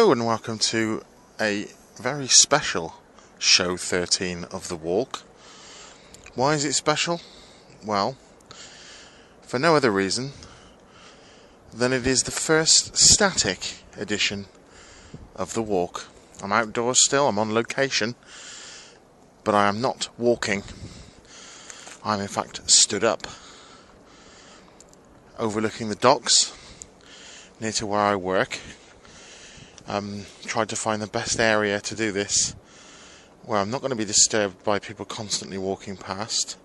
Hello and welcome to a very special show 13 of The Walk. Why is it special? Well, for no other reason than it is the first static edition of The Walk. I'm outdoors still, I'm on location, but I am not walking. I'm in fact stood up, overlooking the docks near to where I work um, tried to find the best area to do this where I'm not going to be disturbed by people constantly walking past,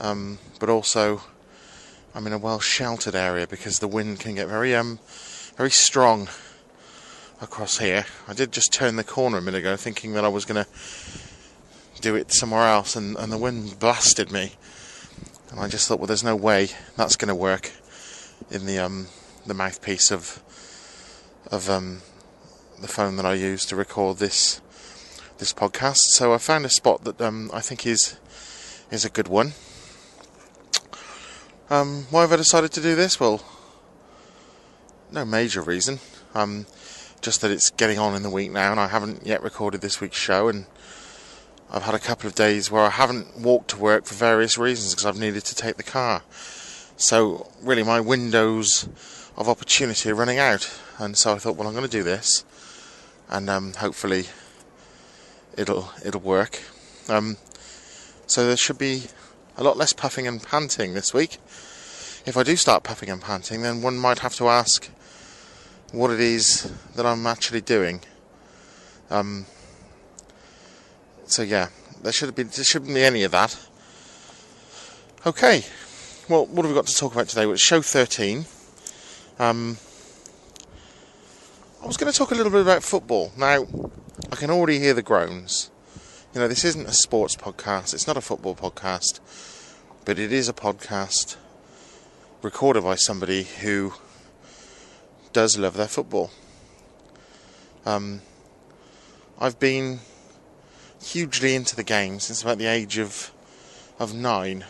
um, but also I'm in a well sheltered area because the wind can get very um, very strong across here. I did just turn the corner a minute ago thinking that I was going to do it somewhere else, and, and the wind blasted me. And I just thought, well, there's no way that's going to work in the um, the mouthpiece of of um, the phone that I use to record this this podcast. So I found a spot that um, I think is is a good one. Um, why have I decided to do this? Well, no major reason. Um, just that it's getting on in the week now, and I haven't yet recorded this week's show, and I've had a couple of days where I haven't walked to work for various reasons because I've needed to take the car. So really, my windows of opportunity are running out, and so I thought, well, I'm going to do this, and um, hopefully it'll it'll work. Um, so there should be a lot less puffing and panting this week. If I do start puffing and panting, then one might have to ask what it is that I'm actually doing. Um, so yeah, there should be there shouldn't be any of that. Okay, well, what have we got to talk about today? Well, it's show 13. Um, I was going to talk a little bit about football. Now, I can already hear the groans. You know, this isn't a sports podcast, it's not a football podcast, but it is a podcast recorded by somebody who does love their football. Um, I've been hugely into the game since about the age of of nine.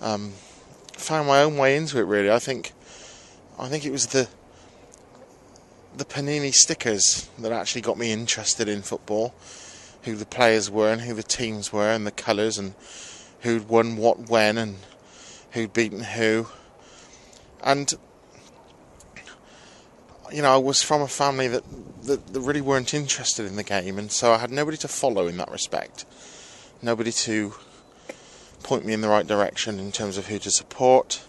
Um, found my own way into it really. I think I think it was the the Panini stickers that actually got me interested in football. Who the players were and who the teams were and the colours and who'd won what when and who'd beaten who. And you know, I was from a family that, that, that really weren't interested in the game, and so I had nobody to follow in that respect. Nobody to point me in the right direction in terms of who to support,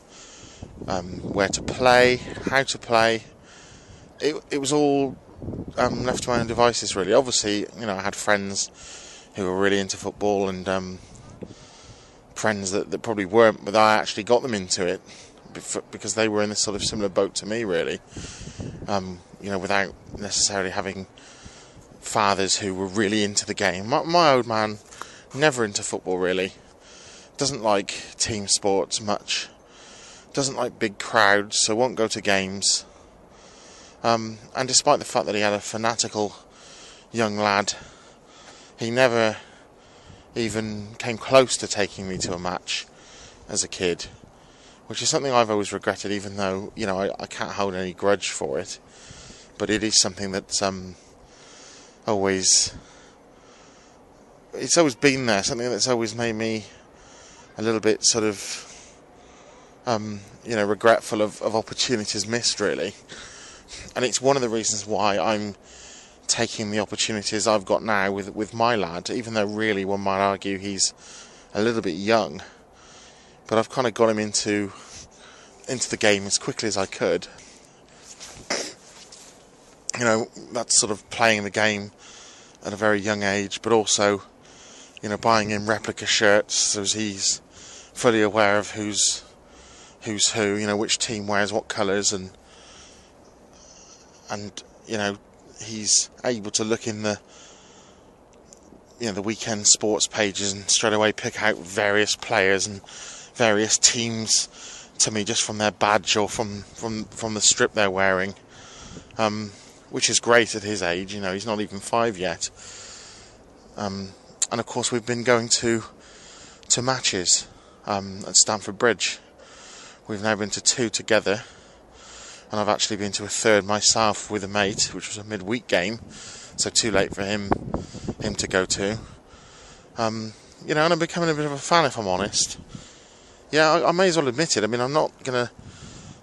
um, where to play, how to play. It, it was all um, left to my own devices, really. Obviously, you know, I had friends who were really into football and um, friends that, that probably weren't, but I actually got them into it because they were in this sort of similar boat to me, really. Um, you know, without necessarily having fathers who were really into the game. My, my old man, never into football, really doesn't like team sports much, doesn't like big crowds, so won't go to games. Um, and despite the fact that he had a fanatical young lad, he never even came close to taking me to a match as a kid, which is something I've always regretted, even though, you know, I, I can't hold any grudge for it. But it is something that's um, always. It's always been there, something that's always made me a little bit sort of, um, you know, regretful of, of opportunities missed, really. And it's one of the reasons why I'm taking the opportunities I've got now with with my lad, even though really one might argue he's a little bit young. But I've kind of got him into into the game as quickly as I could. You know, that's sort of playing the game at a very young age, but also, you know, buying him replica shirts so he's fully aware of who's who's who, you know, which team wears what colours, and and you know he's able to look in the you know the weekend sports pages and straight away pick out various players and various teams to me just from their badge or from from from the strip they're wearing, um, which is great at his age. You know, he's not even five yet. Um, and of course, we've been going to to matches um, at Stamford Bridge. We've now been to two together, and I've actually been to a third myself with a mate, which was a midweek game, so too late for him him to go to. Um, you know, and I'm becoming a bit of a fan if I'm honest. Yeah, I, I may as well admit it. I mean, I'm not gonna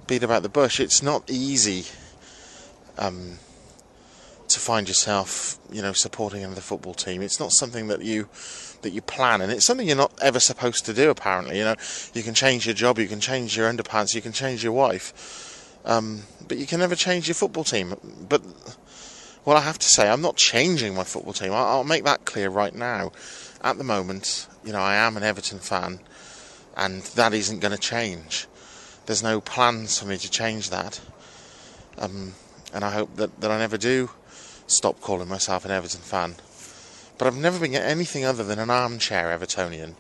beat about the bush. It's not easy um, to find yourself, you know, supporting another football team. It's not something that you that you plan, and it's something you're not ever supposed to do. Apparently, you know, you can change your job, you can change your underpants, you can change your wife, um, but you can never change your football team. But well, I have to say, I'm not changing my football team. I'll, I'll make that clear right now. At the moment, you know, I am an Everton fan, and that isn't going to change. There's no plans for me to change that. Um, and I hope that, that I never do stop calling myself an Everton fan. But I've never been anything other than an armchair Evertonian.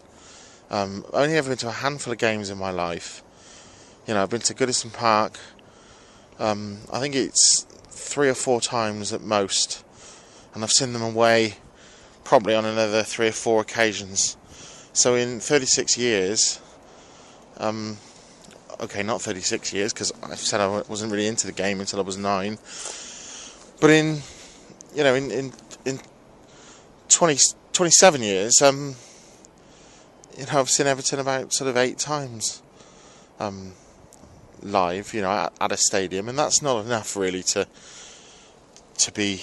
Um, only ever been to a handful of games in my life. You know, I've been to Goodison Park. Um, I think it's three or four times at most, and I've seen them away probably on another three or four occasions. So in 36 years, um, okay, not 36 years because I said I wasn't really into the game until I was nine. But in, you know, in in, in 20, 27 years, um, you know, I've seen Everton about sort of eight times, um, live, you know, at, at a stadium, and that's not enough really to to be,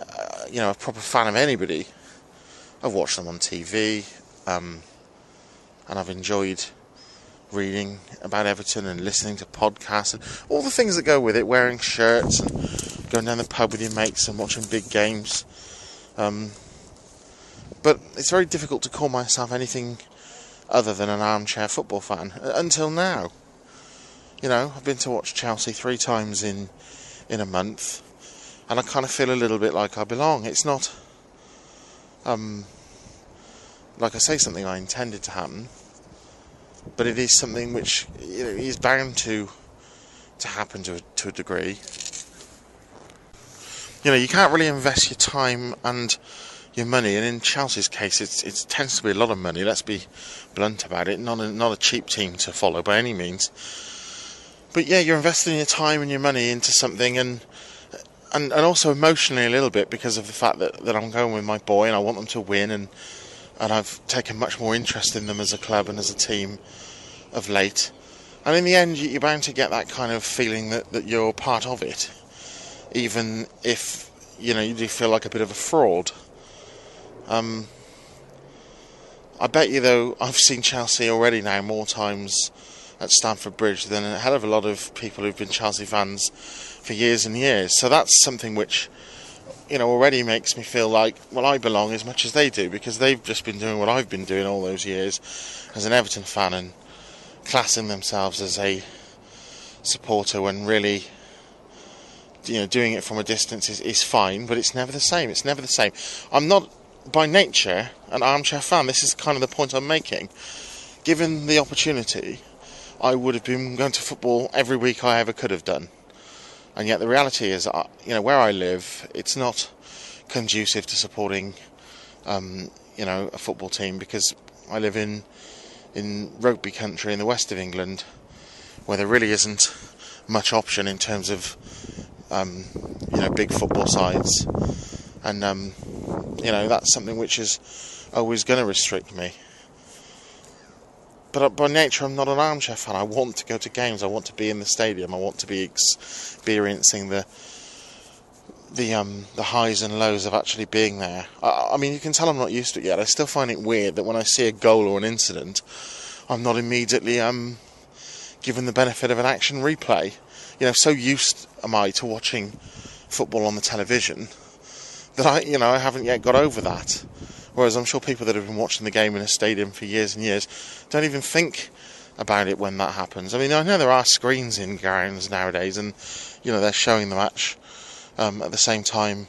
uh, you know, a proper fan of anybody. I've watched them on TV, um, and I've enjoyed reading about Everton and listening to podcasts and all the things that go with it, wearing shirts and going down the pub with your mates and watching big games. Um, but it's very difficult to call myself anything other than an armchair football fan until now. You know, I've been to watch Chelsea three times in in a month, and I kind of feel a little bit like I belong. It's not, um, like I say, something I intended to happen but it is something which you know, is bound to to happen to a, to a degree. You know, you can't really invest your time and your money, and in Chelsea's case, it's, it tends to be a lot of money. Let's be blunt about it. Not a, not a cheap team to follow by any means. But yeah, you're investing your time and your money into something, and and and also emotionally a little bit because of the fact that, that I'm going with my boy and I want them to win, and and I've taken much more interest in them as a club and as a team of late. And in the end, you're bound to get that kind of feeling that, that you're part of it, even if you know you do feel like a bit of a fraud. Um, I bet you, though, I've seen Chelsea already now more times at Stamford Bridge than a hell of a lot of people who've been Chelsea fans for years and years. So that's something which you know, already makes me feel like, well, I belong as much as they do because they've just been doing what I've been doing all those years as an Everton fan and classing themselves as a supporter when really, you know, doing it from a distance is, is fine, but it's never the same. It's never the same. I'm not, by nature, an armchair fan. This is kind of the point I'm making. Given the opportunity, I would have been going to football every week I ever could have done. And yet the reality is, uh, you know, where I live, it's not conducive to supporting, um, you know, a football team because I live in in rugby country in the west of England, where there really isn't much option in terms of, um, you know, big football sides, and um, you know that's something which is always going to restrict me but by nature, I'm not an armchair fan. I want to go to games. I want to be in the stadium. I want to be experiencing the the um the highs and lows of actually being there. I, I, mean, you can tell I'm not used to it yet. I still find it weird that when I see a goal or an incident, I'm not immediately um given the benefit of an action replay. You know, so used am I to watching football on the television that I, you know, I haven't yet got over that. Whereas I'm sure people that have been watching the game in a stadium for years and years don't even think about it when that happens. I mean, I know there are screens in grounds nowadays, and you know they're showing the match um, at the same time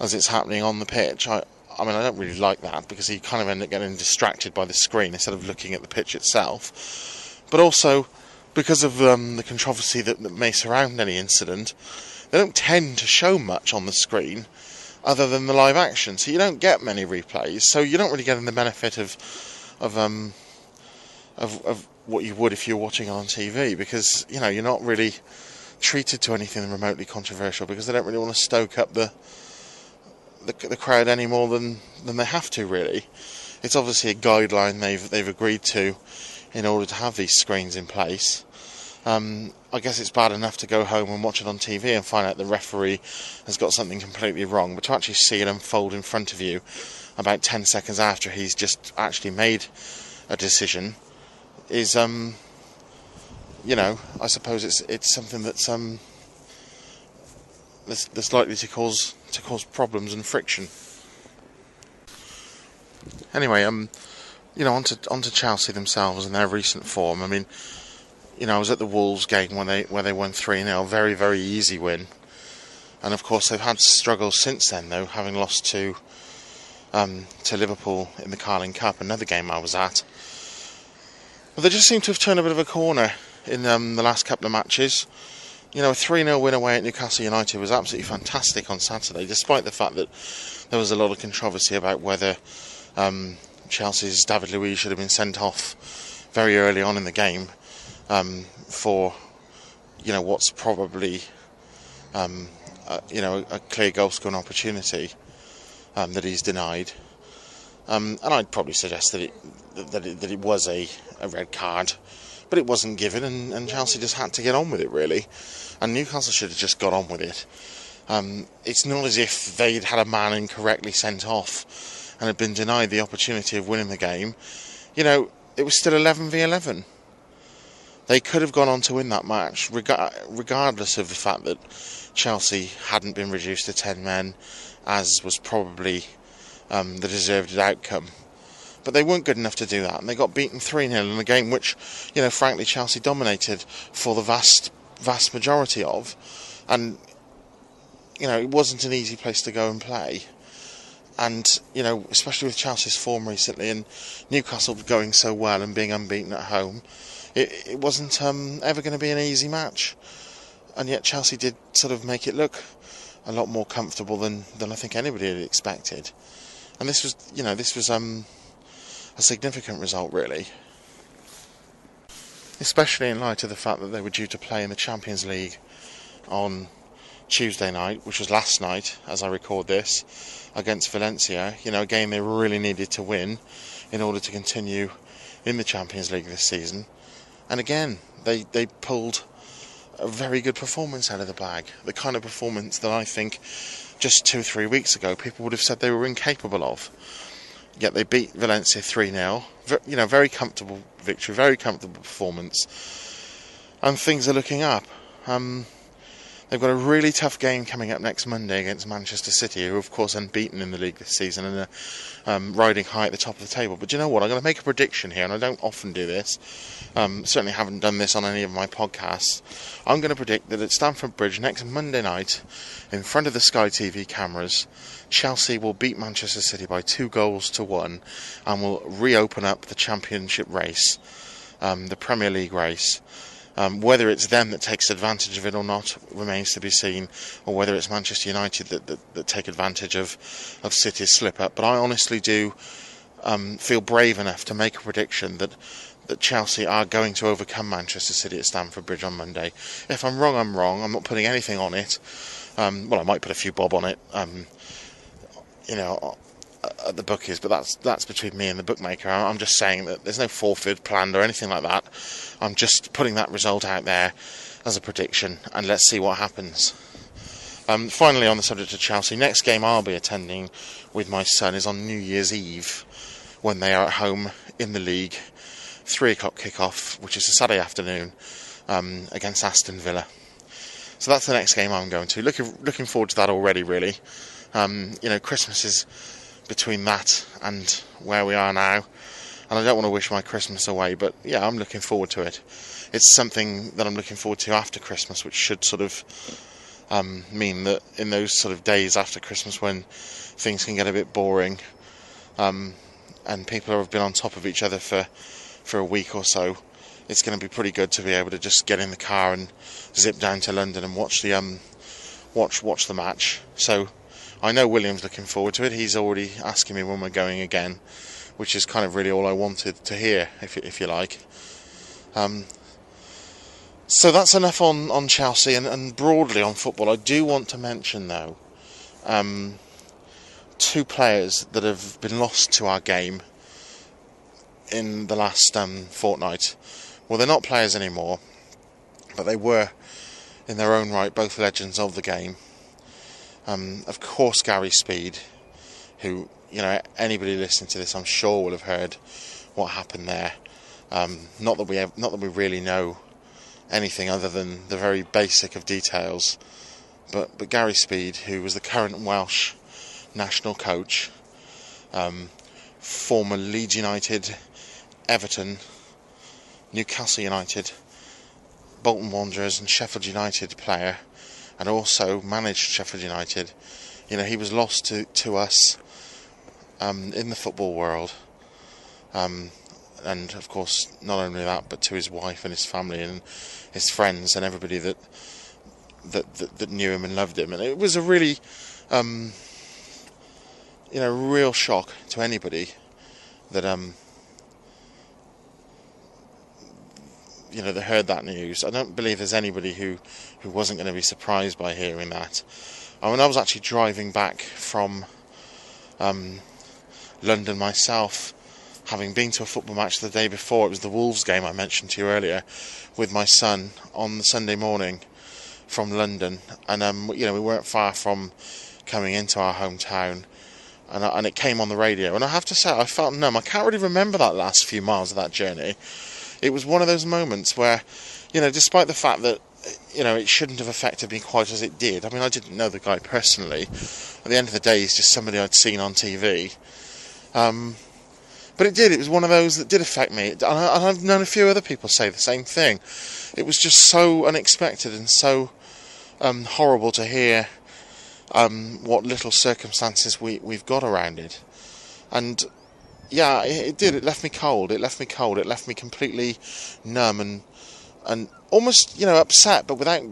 as it's happening on the pitch. I, I mean, I don't really like that because you kind of end up getting distracted by the screen instead of looking at the pitch itself. But also because of um, the controversy that, that may surround any incident, they don't tend to show much on the screen other than the live action. So you don't get many replays. So you're not really getting the benefit of of um of, of what you would if you're watching on TV because you know you're not really treated to anything remotely controversial because they don't really want to stoke up the the, the crowd any more than than they have to really. It's obviously a guideline they've they've agreed to in order to have these screens in place. Um, I guess it's bad enough to go home and watch it on TV and find out the referee has got something completely wrong, but to actually see it unfold in front of you about 10 seconds after he's just actually made a decision is, um, you know, I suppose it's it's something that's um, that's, that's likely to cause to cause problems and friction. Anyway, um, you know, onto onto Chelsea themselves and their recent form. I mean, you know, I was at the Wolves game when they where they won three 0 very very easy win, and of course they've had struggles since then though, having lost to um, to Liverpool in the Carling Cup, another game I was at. But they just seem to have turned a bit of a corner in um, the last couple of matches. You know, a 3 0 win away at Newcastle United was absolutely fantastic on Saturday, despite the fact that there was a lot of controversy about whether um, Chelsea's David Luiz should have been sent off very early on in the game um, for, you know, what's probably, um, you know, a clear goal scoring opportunity um, that he's denied. Um, and I'd probably suggest that it that it, that it was a, a red card, but it wasn't given, and, and, Chelsea just had to get on with it really, and Newcastle should have just got on with it. Um, it's not as if they'd had a man incorrectly sent off and had been denied the opportunity of winning the game. You know, it was still 11 v 11. They could have gone on to win that match, regardless of the fact that Chelsea hadn't been reduced to 10 men, as was probably um, the deserved outcome. But they weren't good enough to do that, and they got beaten 3 0 in a game which, you know, frankly, Chelsea dominated for the vast, vast majority of. And, you know, it wasn't an easy place to go and play. And, you know, especially with Chelsea's form recently and Newcastle going so well and being unbeaten at home, it, it wasn't um, ever going to be an easy match. And yet Chelsea did sort of make it look a lot more comfortable than, than I think anybody had expected. And this was, you know, this was um, a significant result, really. Especially in light of the fact that they were due to play in the Champions League on Tuesday night, which was last night, as I record this, against Valencia. You know, a game they really needed to win in order to continue in the Champions League this season. And again, they, they pulled a very good performance out of the bag. The kind of performance that I think just two or three weeks ago people would have said they were incapable of. Yet they beat Valencia 3 0. You know, very comfortable victory, very comfortable performance. And things are looking up. Um, They've got a really tough game coming up next Monday against Manchester City, who, of course, are unbeaten in the league this season and are um, riding high at the top of the table. But you know what? I'm going to make a prediction here, and I don't often do this. Um, certainly haven't done this on any of my podcasts. I'm going to predict that at Stamford Bridge next Monday night, in front of the Sky TV cameras, Chelsea will beat Manchester City by two goals to one and will reopen up the championship race, um, the Premier League race. Um, whether it's them that takes advantage of it or not remains to be seen, or whether it's Manchester United that, that, that take advantage of, of City's slip up. But I honestly do um, feel brave enough to make a prediction that that Chelsea are going to overcome Manchester City at Stamford Bridge on Monday. If I'm wrong, I'm wrong. I'm not putting anything on it. Um, well, I might put a few bob on it. Um, you know, at the bookies, but that's that's between me and the bookmaker. I'm just saying that there's no forfeit planned or anything like that. I'm just putting that result out there as a prediction, and let's see what happens. Um, finally, on the subject of Chelsea, next game I'll be attending with my son is on New Year's Eve when they are at home in the league. Three o'clock kickoff, which is a Saturday afternoon, um, against Aston Villa. So that's the next game I'm going to. Looking looking forward to that already. Really, um, you know, Christmas is between that and where we are now. And I don't want to wish my Christmas away, but yeah, I'm looking forward to it. It's something that I'm looking forward to after Christmas, which should sort of um, mean that in those sort of days after Christmas when things can get a bit boring um, and people have been on top of each other for, for a week or so, it's going to be pretty good to be able to just get in the car and zip down to London and watch the um, watch watch the match. So I know William's looking forward to it. He's already asking me when we're going again, which is kind of really all I wanted to hear, if if you like. Um, so that's enough on, on Chelsea and, and, broadly on football. I do want to mention, though, um, two players that have been lost to our game in the last um, fortnight. Well, they're not players anymore, but they were, in their own right, both legends of the game. Um, of course, Gary Speed, who you know anybody listening to this, I'm sure will have heard what happened there. Um, not that we have, not that we really know anything other than the very basic of details. But but Gary Speed, who was the current Welsh national coach, um, former Leeds United, Everton, Newcastle United, Bolton Wanderers, and Sheffield United player, and also managed Sheffield United. You know, he was lost to to us um, in the football world. Um, and of course, not only that, but to his wife and his family and his friends and everybody that that that, that knew him and loved him. And it was a really, um, you know, real shock to anybody that um, you know, that heard that news. I don't believe there's anybody who who wasn't going to be surprised by hearing that. I mean, I was actually driving back from um, London myself having been to a football match the day before, it was the Wolves game I mentioned to you earlier, with my son on the Sunday morning from London, and um, you know we weren't far from coming into our hometown, and and it came on the radio, and I have to say I felt numb. I can't really remember that last few miles of that journey. It was one of those moments where, you know, despite the fact that you know, it shouldn't have affected me quite as it did. I mean, I didn't know the guy personally. At the end of the day, he's just somebody I'd seen on TV. Um, but it did. It was one of those that did affect me. And I've known a few other people say the same thing. It was just so unexpected and so um, horrible to hear um, what little circumstances we, we've got around it. And yeah, it, it, did. It left me cold. It left me cold. It left me completely numb and and almost you know upset, but without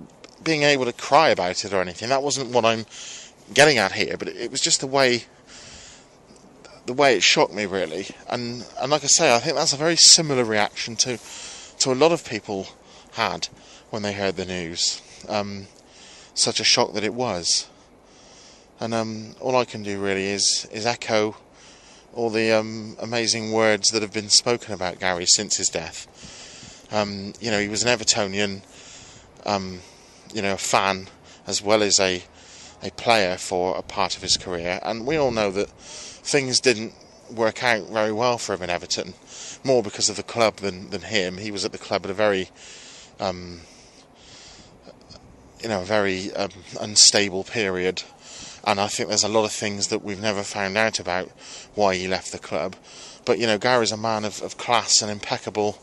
being able to cry about it or anything. That wasn't what I'm getting at here. But it, was just the way the way it shocked me really, and and like I say, I think that's a very similar reaction to to a lot of people had when they heard the news. Um, such a shock that it was, and um, all I can do really is is echo all the um, amazing words that have been spoken about Gary since his death. Um, you know, he was an Evertonian, um, you know, a fan as well as a a player for a part of his career, and we all know that things didn't work out very well for him in Everton, more because of the club than, than him. He was at the club at a very, um, you know, a very um, unstable period, and I think there's a lot of things that we've never found out about why he left the club. But you know, Gary's a man of, of class and impeccable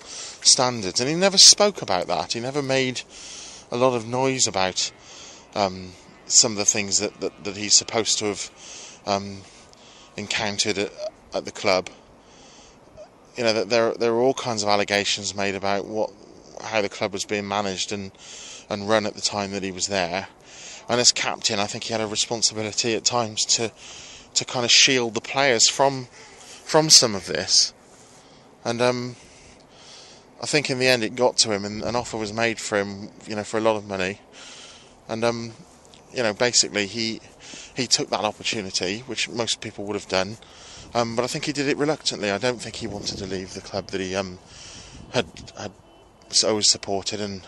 standards, and he never spoke about that. He never made a lot of noise about um, some of the things that, that, that he's supposed to have um, encountered at, at the club. You know that there there are all kinds of allegations made about what how the club was being managed and and run at the time that he was there. And as captain, I think he had a responsibility at times to to kind of shield the players from from some of this. And um, I think in the end it got to him, and an offer was made for him, you know, for a lot of money. And um, you know, basically he he took that opportunity, which most people would have done. Um, but I think he did it reluctantly. I don't think he wanted to leave the club that he um, had had always supported and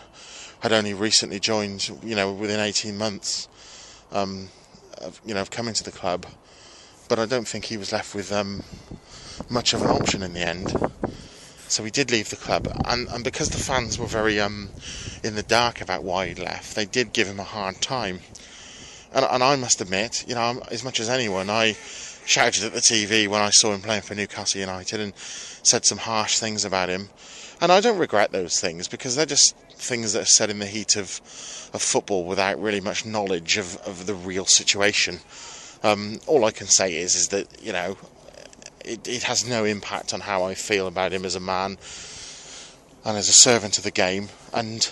had only recently joined. You know, within 18 months, um, of, you know, of coming to the club. But I don't think he was left with um, much of an option in the end. So he did leave the club, and, and because the fans were very um, in the dark about why he left, they did give him a hard time and, and I must admit, you know, as much as anyone, I shouted at the TV when I saw him playing for Newcastle United and said some harsh things about him. And I don't regret those things because they're just things that are said in the heat of, of football without really much knowledge of, of the real situation. Um, all I can say is is that you know it, it has no impact on how I feel about him as a man and as a servant of the game. And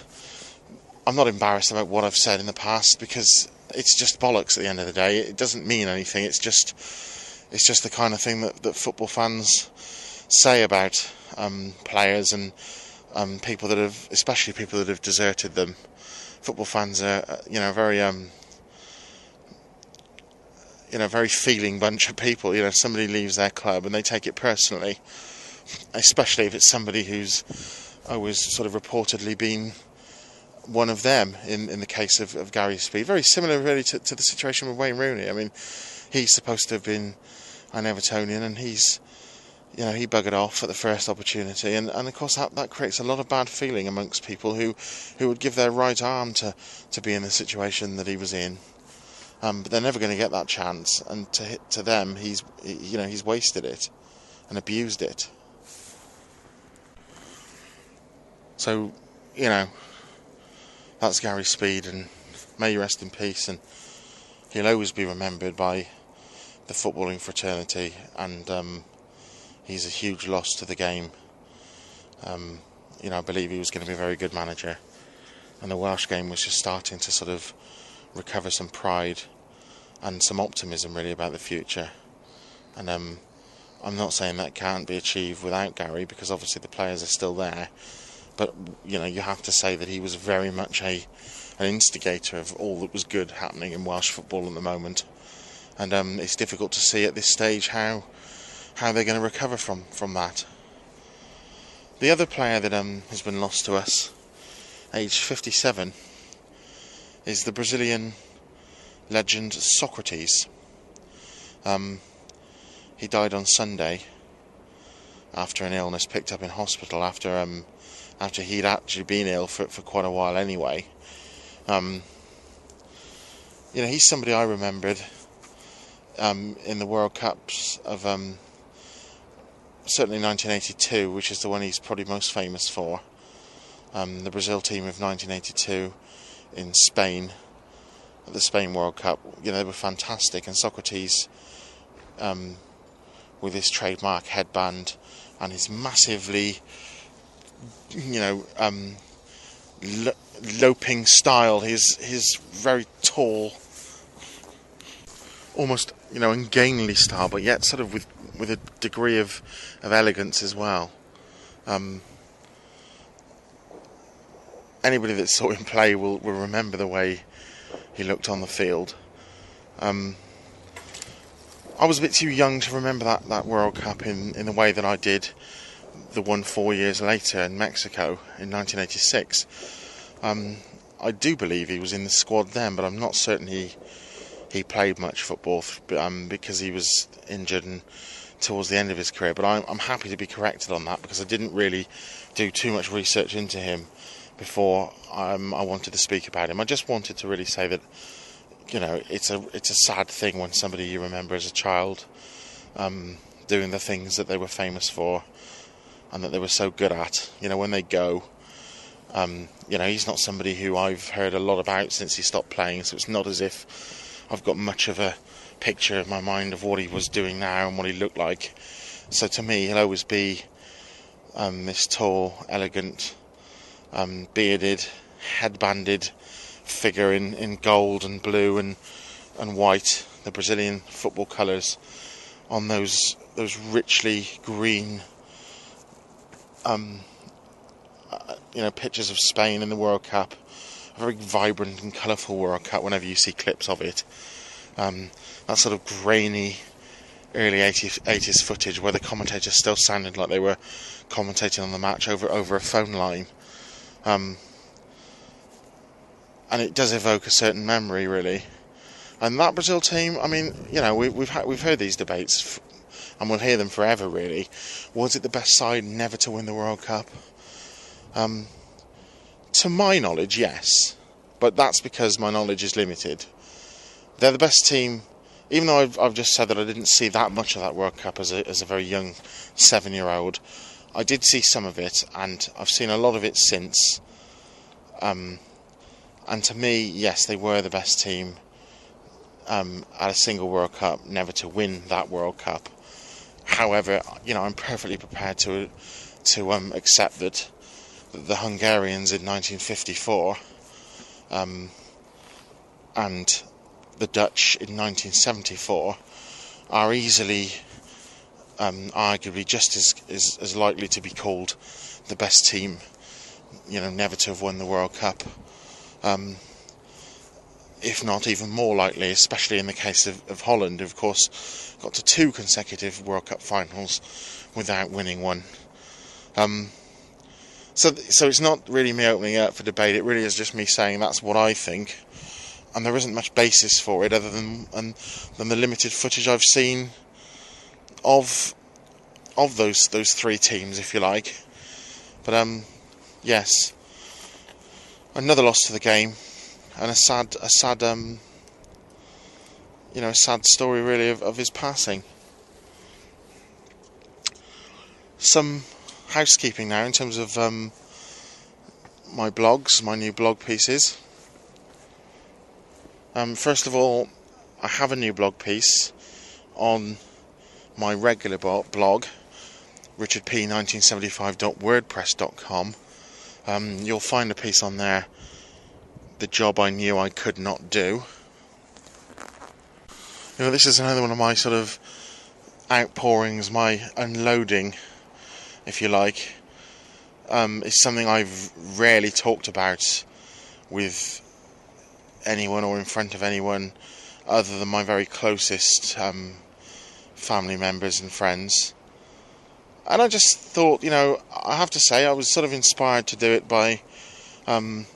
I'm not embarrassed about what I've said in the past because it's just bollocks at the end of the day. It doesn't mean anything. It's just it's just the kind of thing that, that football fans say about um, players and um, people that have, especially people that have deserted them. Football fans are, uh, you know, very um, you know, very feeling bunch of people. You know, somebody leaves their club and they take it personally, especially if it's somebody who's always sort of reportedly been one of them in, in the case of, of Gary Speed. Very similar, really, to, to the situation with Wayne Rooney. I mean, he's supposed to have been an Evertonian and he's you know, he buggered off at the first opportunity, and, and of course that, that creates a lot of bad feeling amongst people who, who would give their right arm to, to be in the situation that he was in. Um, but they're never going to get that chance, and to to them, he's you know he's wasted it and abused it. So, you know, that's Gary Speed, and may you rest in peace, and he'll always be remembered by the footballing fraternity and. Um, he's a huge loss to the game. Um, you know, I believe he was going to be a very good manager, and the Welsh game was just starting to sort of recover some pride and some optimism really about the future. And um, I'm not saying that can't be achieved without Gary because obviously the players are still there, but you know you have to say that he was very much a an instigator of all that was good happening in Welsh football at the moment. And um, it's difficult to see at this stage how how they're going to recover from, from that. The other player that um, has been lost to us, aged 57, is the Brazilian legend Socrates. Um, he died on Sunday after an illness picked up in hospital after um, after he'd actually been ill for, for quite a while anyway. Um, you know, he's somebody I remembered um, in the World Cups of um, certainly 1982, which is the one he's probably most famous for. Um, the Brazil team of 1982 in Spain, at the Spain World Cup, you know, they were fantastic. And Socrates, um, with his trademark headband and his massively, you know, um, loping style, his his very tall, almost you know ungainly style, but yet sort of with with a degree of, of elegance as well. Um, anybody that saw him play will, will remember the way he looked on the field. Um, I was a bit too young to remember that, that World Cup in, in the way that I did the one four years later in Mexico in 1986. Um, I do believe he was in the squad then, but I'm not certain he he played much football um, because he was injured and towards the end of his career. But I'm, I'm happy to be corrected on that because I didn't really do too much research into him before um, I wanted to speak about him. I just wanted to really say that you know it's a it's a sad thing when somebody you remember as a child um, doing the things that they were famous for and that they were so good at. You know when they go. Um, you know he's not somebody who I've heard a lot about since he stopped playing, so it's not as if I've got much of a picture in my mind of what he was doing now and what he looked like. So to me, he'll always be um, this tall, elegant, um, bearded, headbanded figure in, in gold and blue and and white, the Brazilian football colours, on those those richly green, um, uh, you know, pictures of Spain in the World Cup. A very vibrant and colourful World Cup. Whenever you see clips of it, um, that sort of grainy early 80s, 80s footage where the commentators still sounded like they were commentating on the match over over a phone line. Um, and it does evoke a certain memory, really. And that Brazil team, I mean, you know, we, we've we've heard these debates, and we'll hear them forever. Really, was it the best side never to win the World Cup? Um, to my knowledge, yes, but that's because my knowledge is limited. They're the best team even though I've, I've just said that I didn't see that much of that World Cup as a, as a very young seven year old, I did see some of it, and I've seen a lot of it since. Um, and to me, yes, they were the best team um, at a single World Cup, never to win that World Cup. However, you know, I'm perfectly prepared to to um, accept that the Hungarians in 1954 um, and the Dutch in 1974 are easily, um, arguably, just as, as, as likely to be called the best team you know, never to have won the World Cup. Um, if not even more likely, especially in the case of, of Holland, of course got to two consecutive World Cup finals without winning one. Um, so, so it's not really me opening up for debate. It really is just me saying that's what I think, and there isn't much basis for it other than and, than the limited footage I've seen of of those those three teams, if you like. But um, yes, another loss to the game, and a sad a sad um, you know a sad story really of, of his passing. Some housekeeping now in terms of um, my blogs, my new blog pieces. Um, first of all, I have a new blog piece on my regular blog, richardp1975.wordpress.com. Um, you'll find a piece on there, The Job I Knew I Could Not Do. You know, this is another one of my sort of outpourings, my unloading if you like, um, is something I've rarely talked about with anyone or in front of anyone other than my very closest um, family members and friends. And I just thought, you know, I have to say, I was sort of inspired to do it by um,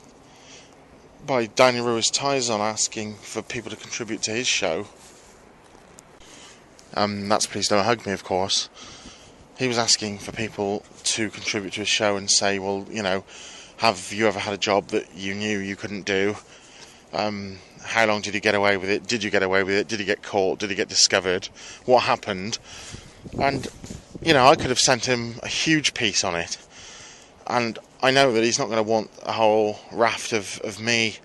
by Danny Ruiz Tyson asking for people to contribute to his show. Um, that's Please Don't Hug Me, of course he was asking for people to contribute to his show and say, well, you know, have you ever had a job that you knew you couldn't do? Um, how long did he get away with it? Did you get away with it? Did he get caught? Did he get discovered? What happened? And, you know, I could have sent him a huge piece on it. And I know that he's not going to want a whole raft of, of me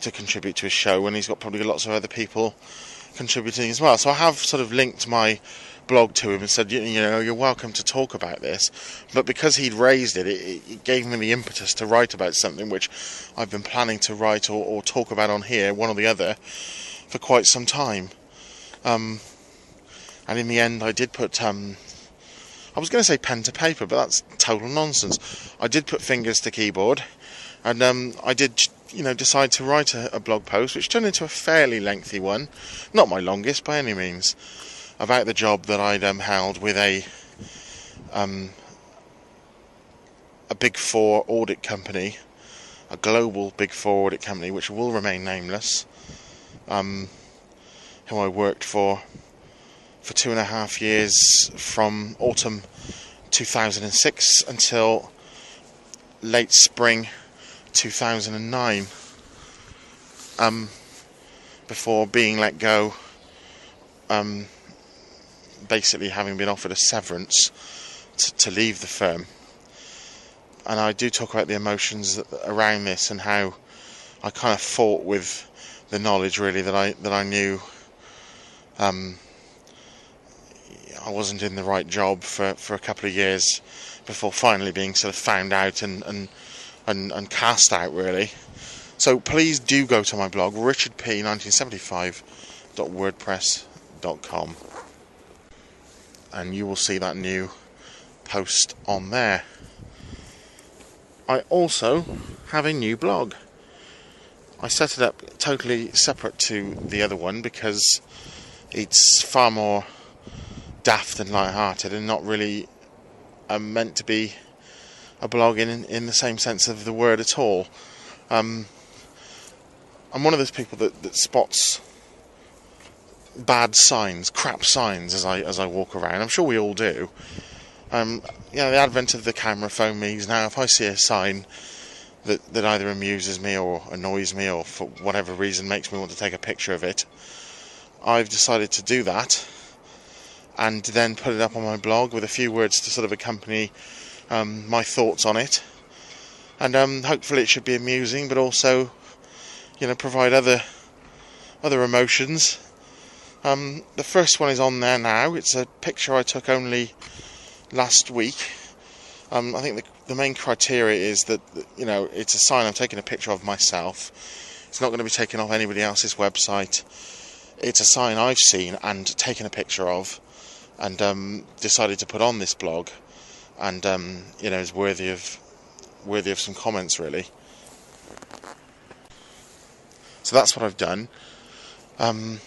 to contribute to his show when he's got probably lots of other people contributing as well. So I have sort of linked my blog to him and said, you, know, you're welcome to talk about this. But because he'd raised it, it, it, gave me the impetus to write about something which I've been planning to write or, or talk about on here, one or the other, for quite some time. Um, and in the end, I did put. Um, I was going to say pen to paper, but that's total nonsense. I did put fingers to keyboard, and um, I did, you know, decide to write a, a blog post, which turned into a fairly lengthy one, not my longest by any means about the job that I'd um, held with a um, a Big Four audit company, a global Big Four audit company, which will remain nameless, um, who I worked for for two and a half years from autumn 2006 until late spring 2009. Um, before being let go um, basically having been offered a severance to, to leave the firm. And I do talk about the emotions around this and how I kind of fought with the knowledge really that I that I knew um, I wasn't in the right job for, for a couple of years before finally being sort of found out and and, and, and cast out really. So please do go to my blog richardp1975.wordpress.com and you will see that new post on there. I also have a new blog. I set it up totally separate to the other one because it's far more daft and light-hearted and not really uh, meant to be a blog in in the same sense of the word at all. Um, I'm one of those people that, that spots bad signs, crap signs as I as I walk around. I'm sure we all do. Um, you know, the advent of the camera phone means now if I see a sign that that either amuses me or annoys me or for whatever reason makes me want to take a picture of it, I've decided to do that and then put it up on my blog with a few words to sort of accompany um, my thoughts on it. And um, hopefully it should be amusing, but also, you know, provide other other emotions um, the first one is on there now. It's a picture I took only last week. Um, I think the, the, main criteria is that you know it's a sign I'm taking a picture of myself. It's not going to be taken off anybody else's website. It's a sign I've seen and taken a picture of, and um, decided to put on this blog, and um, you know is worthy of worthy of some comments, really. So that's what I've done. Um,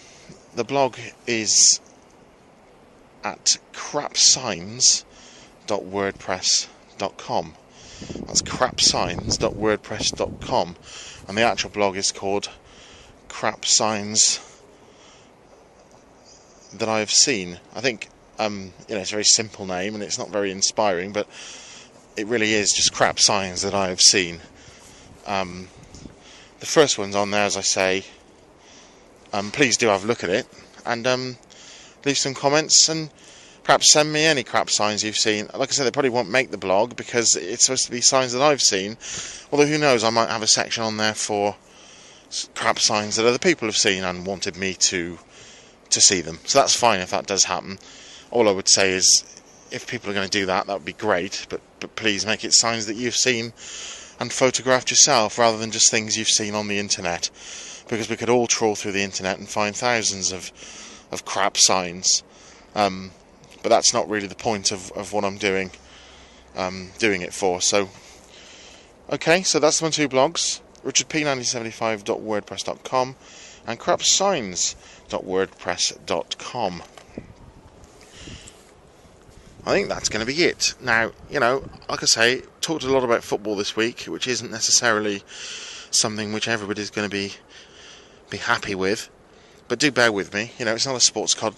the blog is at crapsigns.wordpress.com. That's crapsigns.wordpress.com, and the actual blog is called Crap Signs that I have seen. I think um, you know it's a very simple name and it's not very inspiring, but it really is just crap signs that I have seen. Um, the first one's on there, as I say. Um, please do have a look at it and um, leave some comments and perhaps send me any crap signs you've seen. Like I said, they probably won't make the blog because it's supposed to be signs that I've seen. Although who knows, I might have a section on there for crap signs that other people have seen and wanted me to to see them. So that's fine if that does happen. All I would say is if people are going to do that, that would be great, but, but please make it signs that you've seen and photographed yourself rather than just things you've seen on the internet. Because we could all trawl through the internet and find thousands of, of crap signs. Um, but that's not really the point of, of what I'm doing um, doing it for. So, okay, so that's my two blogs richardp1975.wordpress.com and crapsigns.wordpress.com. I think that's going to be it. Now, you know, like I say, talked a lot about football this week, which isn't necessarily something which everybody's going to be be happy with. But do bear with me. You know, it's not a sports cod,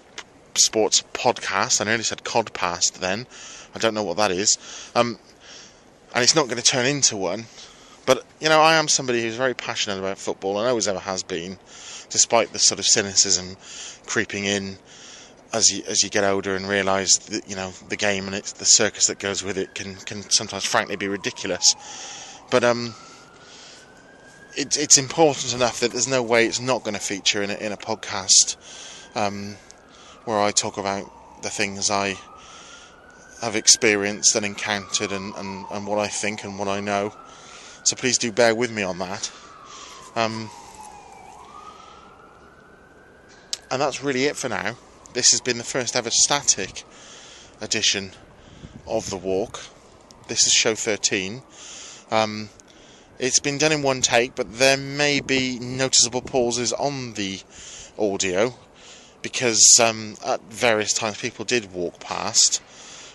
sports podcast. I nearly said codpast then. I don't know what that is. Um, and it's not going to turn into one. But you know, I am somebody who's very passionate about football and always ever has been, despite the sort of cynicism creeping in as you as you get older and realise that you know the game and it's the circus that goes with it can can sometimes frankly be ridiculous. But um, it's it's important enough that there's no way it's not going to feature in a, in a podcast um, where I talk about the things I have experienced and encountered and, and, and what I think and what I know. So please do bear with me on that. Um, and that's really it for now this has been the first ever static edition of the walk. This is show 13. Um, it's been done in one take, but there may be noticeable pauses on the audio because um, at various times people did walk past,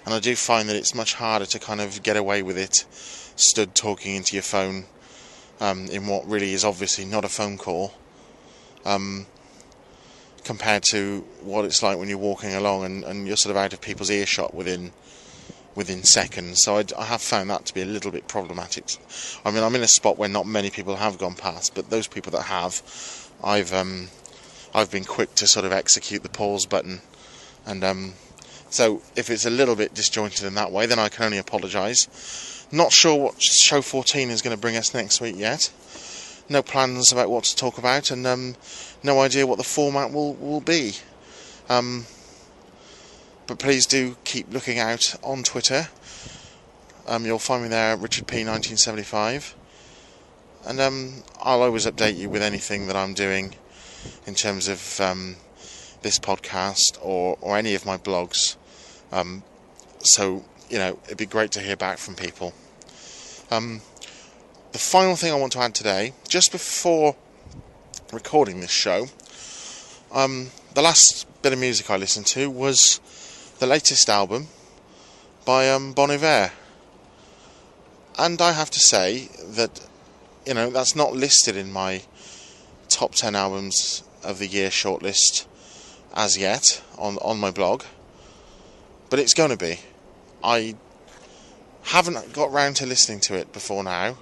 and I do find that it's much harder to kind of get away with it stood talking into your phone um, in what really is obviously not a phone call. Um, compared to what it's like when you're walking along and, and you're sort of out of people's earshot within within seconds. So I, I, have found that to be a little bit problematic. I mean, I'm in a spot where not many people have gone past, but those people that have, I've um, I've been quick to sort of execute the pause button, and um, so if it's a little bit disjointed in that way, then I can only apologise. Not sure what show 14 is going to bring us next week yet. No plans about what to talk about, and um, no idea what the format will, will be. Um, but please do keep looking out on Twitter. Um, you'll find me there, Richard P 1975, and um, I'll always update you with anything that I'm doing in terms of um, this podcast or, or any of my blogs. Um, so you know, it'd be great to hear back from people. Um, the final thing I want to add today, just before recording this show, um, the last bit of music I listened to was the latest album by um, Bon Iver. And I have to say that, you know, that's not listed in my top 10 albums of the year shortlist as yet on, on my blog. But it's going to be. I haven't got round to listening to it before now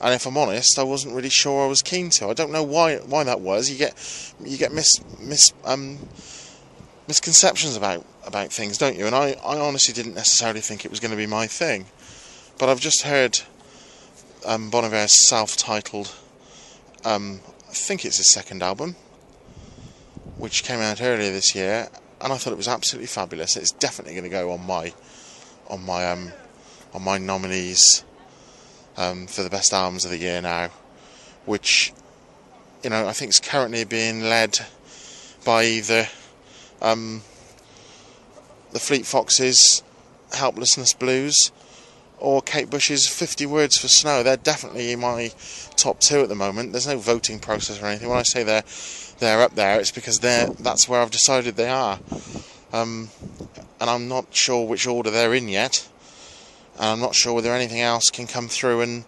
and if I'm honest, I wasn't really sure I was keen to. I don't know why why that was. You get you get mis mis um, misconceptions about about things, don't you? And I, I honestly didn't necessarily think it was going to be my thing, but I've just heard um, Bon Iver's self-titled. Um, I think it's his second album, which came out earlier this year, and I thought it was absolutely fabulous. It's definitely going to go on my on my um, on my nominees um, for the best albums of the year now, which you know I think is currently being led by either um, the Fleet Foxes, Helplessness Blues, or Kate Bush's 50 Words for Snow. They're definitely in my top two at the moment. There's no voting process or anything. When I say they're they're up there, it's because they're that's where I've decided they are. Um, and I'm not sure which order they're in yet. And I'm not sure whether anything else can come through and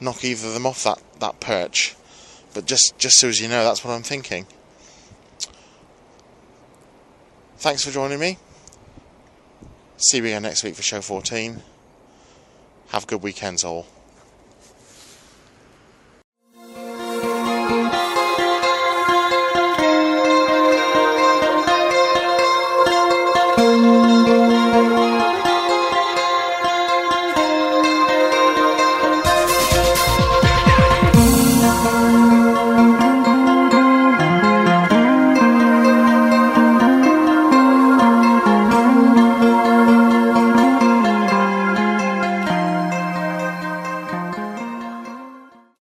knock either of them off that, that perch. But just just so as you know, that's what I'm thinking. Thanks for joining me. See you again next week for show 14. Have good weekends all.